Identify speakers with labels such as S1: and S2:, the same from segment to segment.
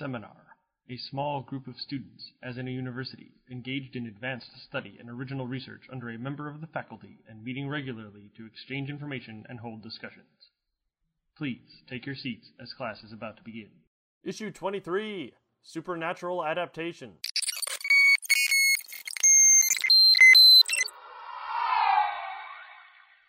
S1: Seminar. A small group of students, as in a university, engaged in advanced study and original research under a member of the faculty and meeting regularly to exchange information and hold discussions. Please take your seats as class is about to begin.
S2: Issue 23 Supernatural Adaptation.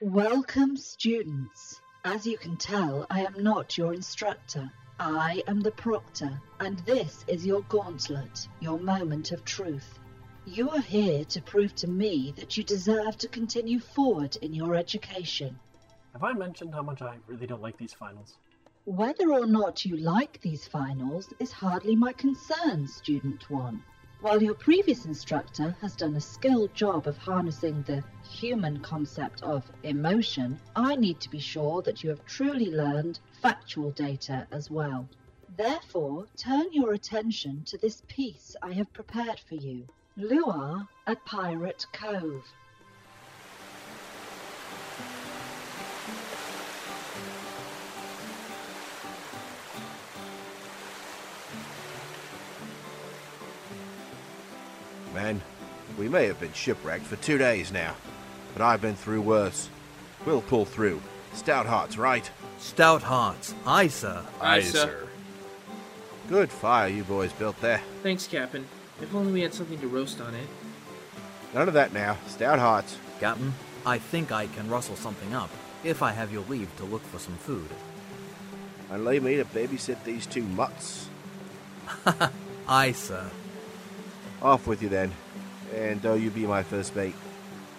S3: Welcome, students. As you can tell, I am not your instructor. I am the proctor, and this is your gauntlet, your moment of truth. You are here to prove to me that you deserve to continue forward in your education.
S2: Have I mentioned how much I really don't like these finals?
S3: Whether or not you like these finals is hardly my concern, Student 1. While your previous instructor has done a skilled job of harnessing the human concept of emotion, I need to be sure that you have truly learned factual data as well. Therefore, turn your attention to this piece I have prepared for you Luau at Pirate Cove.
S4: Man, we may have been shipwrecked for two days now, but I've been through worse. We'll pull through. Stout hearts, right?
S5: Stout hearts. Aye, sir.
S6: Aye, sir.
S4: Good fire you boys built there.
S6: Thanks, Captain. If only we had something to roast on it.
S4: None of that now. Stout hearts.
S5: Captain, I think I can rustle something up, if I have your leave to look for some food.
S4: And leave me to babysit these two mutts.
S5: Aye, sir.
S4: Off with you then. And though you be my first mate,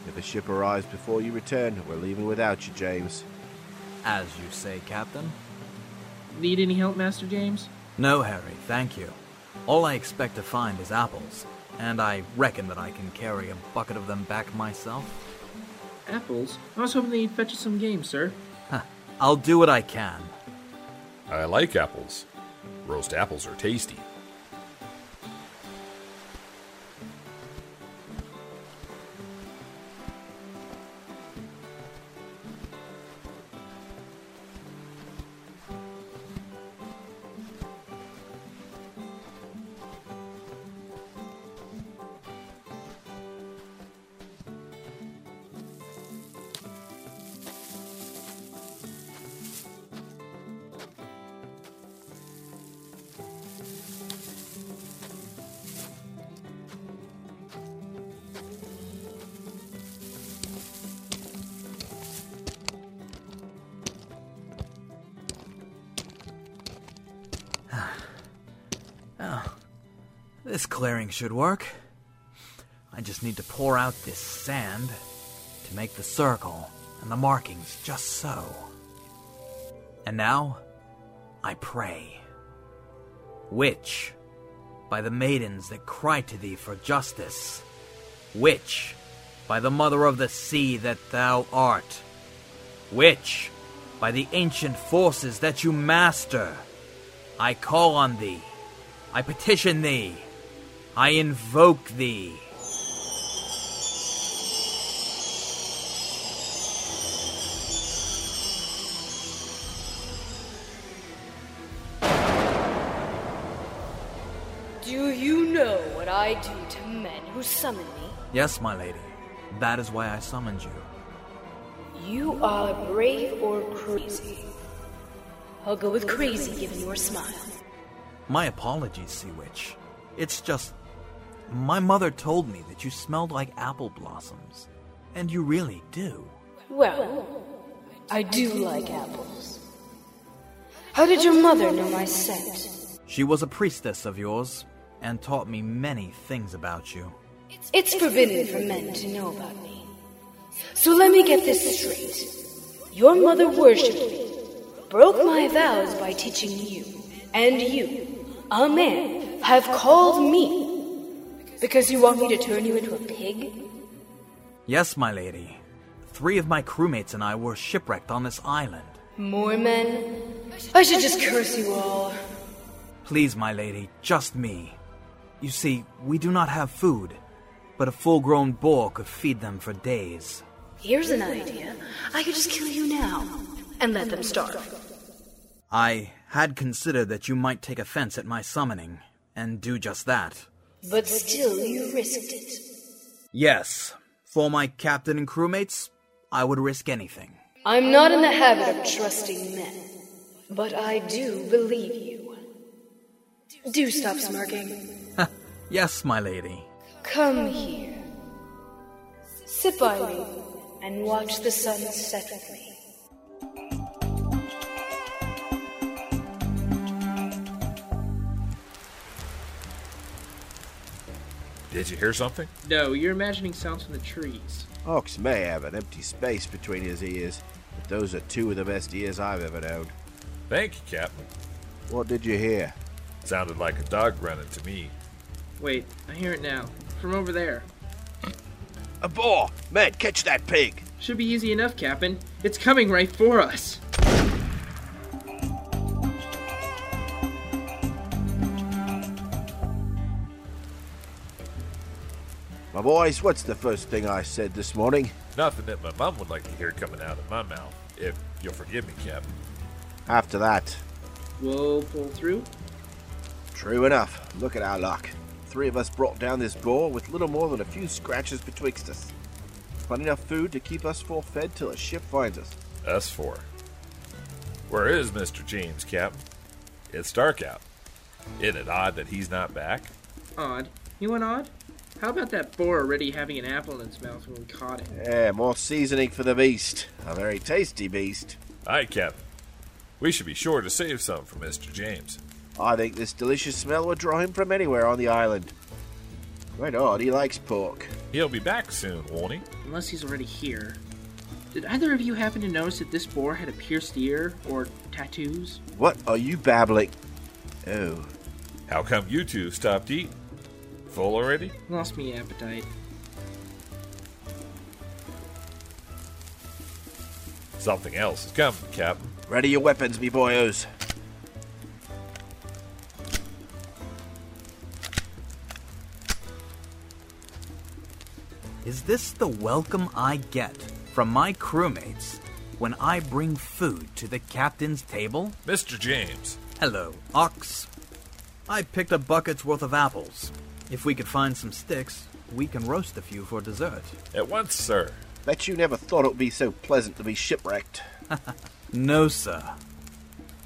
S4: if a ship arrives before you return, we're leaving without you, James.
S5: As you say, Captain.
S6: Need any help, Master James?
S5: No, Harry, thank you. All I expect to find is apples, and I reckon that I can carry a bucket of them back myself.
S6: Apples? I was hoping that you'd fetch us some game, sir.
S5: Huh. I'll do what I can.
S7: I like apples. Roast apples are tasty.
S5: This clearing should work. I just need to pour out this sand to make the circle and the markings just so. And now, I pray. Witch, by the maidens that cry to thee for justice. Witch, by the mother of the sea that thou art. Witch, by the ancient forces that you master. I call on thee. I petition thee. I invoke thee.
S8: Do you know what I do to men who summon me?
S5: Yes, my lady. That is why I summoned you.
S8: You are brave or crazy. I'll go with crazy given your smile.
S5: My apologies, Sea Witch. It's just. My mother told me that you smelled like apple blossoms. And you really do.
S8: Well, I do like apples. How did your mother know my scent?
S5: She was a priestess of yours and taught me many things about you.
S8: It's forbidden for men to know about me. So let me get this straight. Your mother worshipped me, broke my vows by teaching you, and you, a man, have called me because you want me to turn you into a pig?
S5: Yes, my lady. Three of my crewmates and I were shipwrecked on this island.
S8: More men? I should just curse you all.
S5: Please, my lady, just me. You see, we do not have food, but a full grown boar could feed them for days.
S8: Here's an idea. I could just kill you now and let them starve.
S5: I had considered that you might take offense at my summoning, and do just that.
S8: But still, you risked it.
S5: Yes, for my captain and crewmates, I would risk anything.
S8: I'm not in the habit of trusting men, but I do believe you. Do stop smirking.
S5: yes, my lady.
S8: Come here. Sit by me and watch the sun set with me.
S7: Did you hear something?
S6: No, you're imagining sounds from the trees.
S4: Ox may have an empty space between his ears, but those are two of the best ears I've ever known.
S7: Thank you, Captain.
S4: What did you hear?
S7: Sounded like a dog running to me.
S6: Wait, I hear it now. From over there.
S4: A boar! Man, catch that pig!
S6: Should be easy enough, Captain. It's coming right for us.
S4: My boys, what's the first thing I said this morning?
S7: Nothing that my mom would like to hear coming out of my mouth, if you'll forgive me, Captain.
S4: After that,
S6: We'll pull through.
S4: true enough. Look at our luck. Three of us brought down this boar with little more than a few scratches betwixt us. Plenty enough food to keep us full fed till a ship finds us.
S7: Us four. Where is Mr. James, Captain? It's dark out. Isn't it odd that he's not back?
S6: Odd. You want odd? How about that boar already having an apple in its mouth when we caught it?
S4: Yeah, more seasoning for the beast. A very tasty beast.
S7: Aye, Captain. We should be sure to save some for Mr. James.
S4: I think this delicious smell would draw him from anywhere on the island. Quite odd, he likes pork.
S7: He'll be back soon, won't he?
S6: Unless he's already here. Did either of you happen to notice that this boar had a pierced ear or tattoos?
S4: What are you babbling? Oh,
S7: How come you two stopped eating? Full already?
S6: Lost me appetite.
S7: Something else is coming, Captain.
S4: ready your weapons, me boyos.
S5: Is this the welcome I get from my crewmates when I bring food to the captain's table?
S7: Mr. James.
S5: Hello, Ox. I picked a bucket's worth of apples. If we could find some sticks, we can roast a few for dessert.
S7: At once, sir.
S4: Bet you never thought it would be so pleasant to be shipwrecked.
S5: No, sir.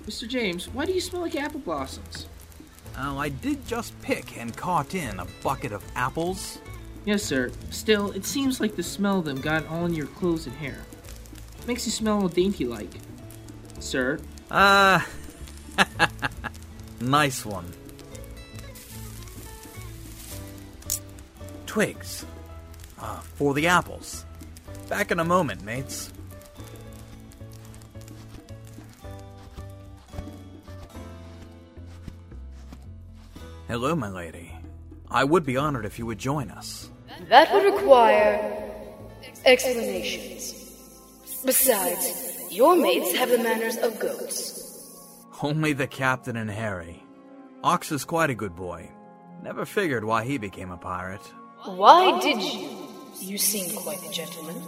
S6: Mr. James, why do you smell like apple blossoms?
S5: Oh, I did just pick and cart in a bucket of apples.
S6: Yes, sir. Still, it seems like the smell of them got all in your clothes and hair. Makes you smell all dainty like. Sir,
S5: Ah, nice one. Twigs. Uh, for the apples. Back in a moment, mates. Hello, my lady. I would be honored if you would join us.
S8: That would require explanations. Besides, your mates have the manners of goats.
S5: Only the captain and Harry. Ox is quite a good boy. Never figured why he became a pirate.
S8: Why did you? You seem quite the gentleman.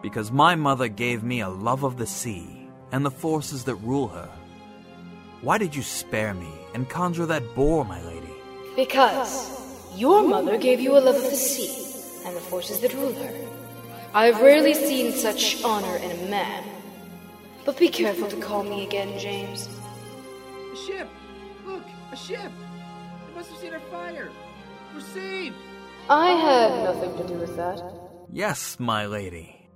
S5: Because my mother gave me a love of the sea and the forces that rule her. Why did you spare me and conjure that boar, my lady?
S8: Because your mother gave you a love of the sea and the forces that rule her. I've rarely seen such honor in a man. But be careful to call me again, James.
S6: a ship! Look, a ship! They must have seen our fire! We're!
S8: I had nothing to do with that.
S5: Yes, my lady.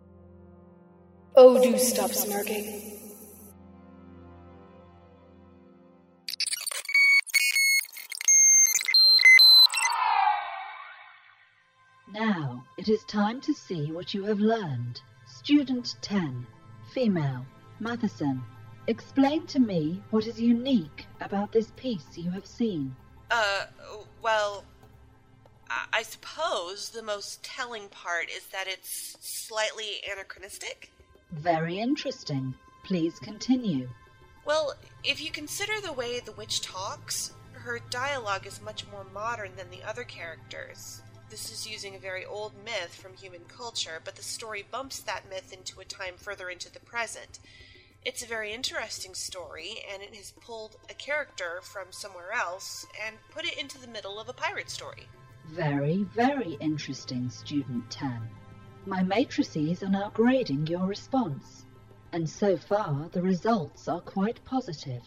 S8: Oh, do stop smirking.
S3: Now it is time to see what you have learned. Student 10, female, Matheson, explain to me what is unique about this piece you have seen.
S9: Uh, well, I suppose the most telling part is that it's slightly anachronistic.
S3: Very interesting. Please continue.
S9: Well, if you consider the way the witch talks, her dialogue is much more modern than the other characters. This is using a very old myth from human culture, but the story bumps that myth into a time further into the present. It's a very interesting story, and it has pulled a character from somewhere else and put it into the middle of a pirate story.
S3: Very, very interesting, Student 10. My matrices are now grading your response, and so far the results are quite positive.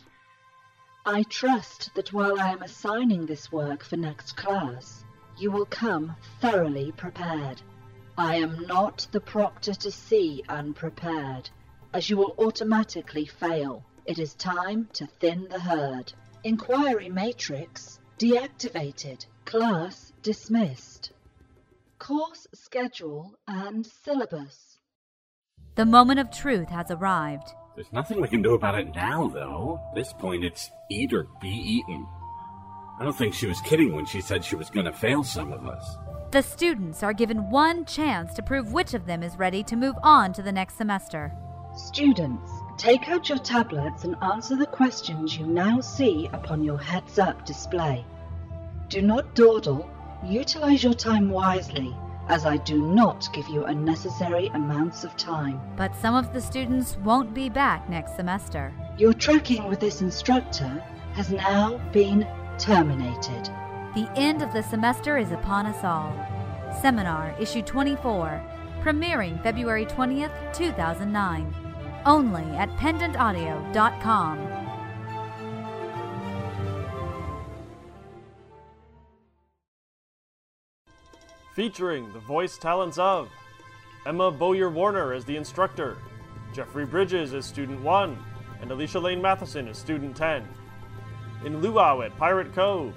S3: I trust that while I am assigning this work for next class, you will come thoroughly prepared. I am not the proctor to see unprepared, as you will automatically fail. It is time to thin the herd. Inquiry matrix deactivated. Class dismissed. Course schedule and syllabus.
S10: The moment of truth has arrived.
S11: There's nothing we can do about it now, though. At this point, it's eat or be eaten. I don't think she was kidding when she said she was going to fail some of us.
S10: The students are given one chance to prove which of them is ready to move on to the next semester.
S3: Students, take out your tablets and answer the questions you now see upon your heads up display. Do not dawdle, utilize your time wisely, as I do not give you unnecessary amounts of time.
S10: But some of the students won't be back next semester.
S3: Your tracking with this instructor has now been terminated.
S10: The end of the semester is upon us all. Seminar Issue 24, premiering February 20th, 2009. Only at pendantaudio.com.
S2: Featuring the voice talents of Emma Bowyer Warner as the instructor, Jeffrey Bridges as student 1, and Alicia Lane Matheson as student 10. In Luau at Pirate Cove,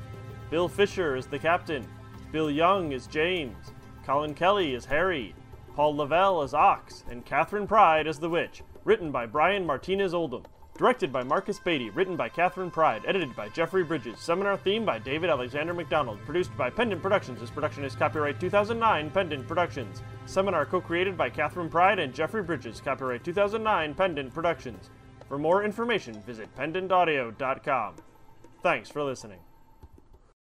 S2: Bill Fisher is the captain, Bill Young is James, Colin Kelly is Harry, Paul Lavelle as Ox, and Catherine Pride as the Witch, written by Brian Martinez Oldham. Directed by Marcus Beatty, written by Catherine Pride, edited by Jeffrey Bridges, seminar theme by David Alexander McDonald, produced by Pendant Productions. This production is copyright 2009 Pendant Productions. Seminar co created by Catherine Pride and Jeffrey Bridges, copyright 2009 Pendant Productions. For more information, visit pendantaudio.com. Thanks for listening.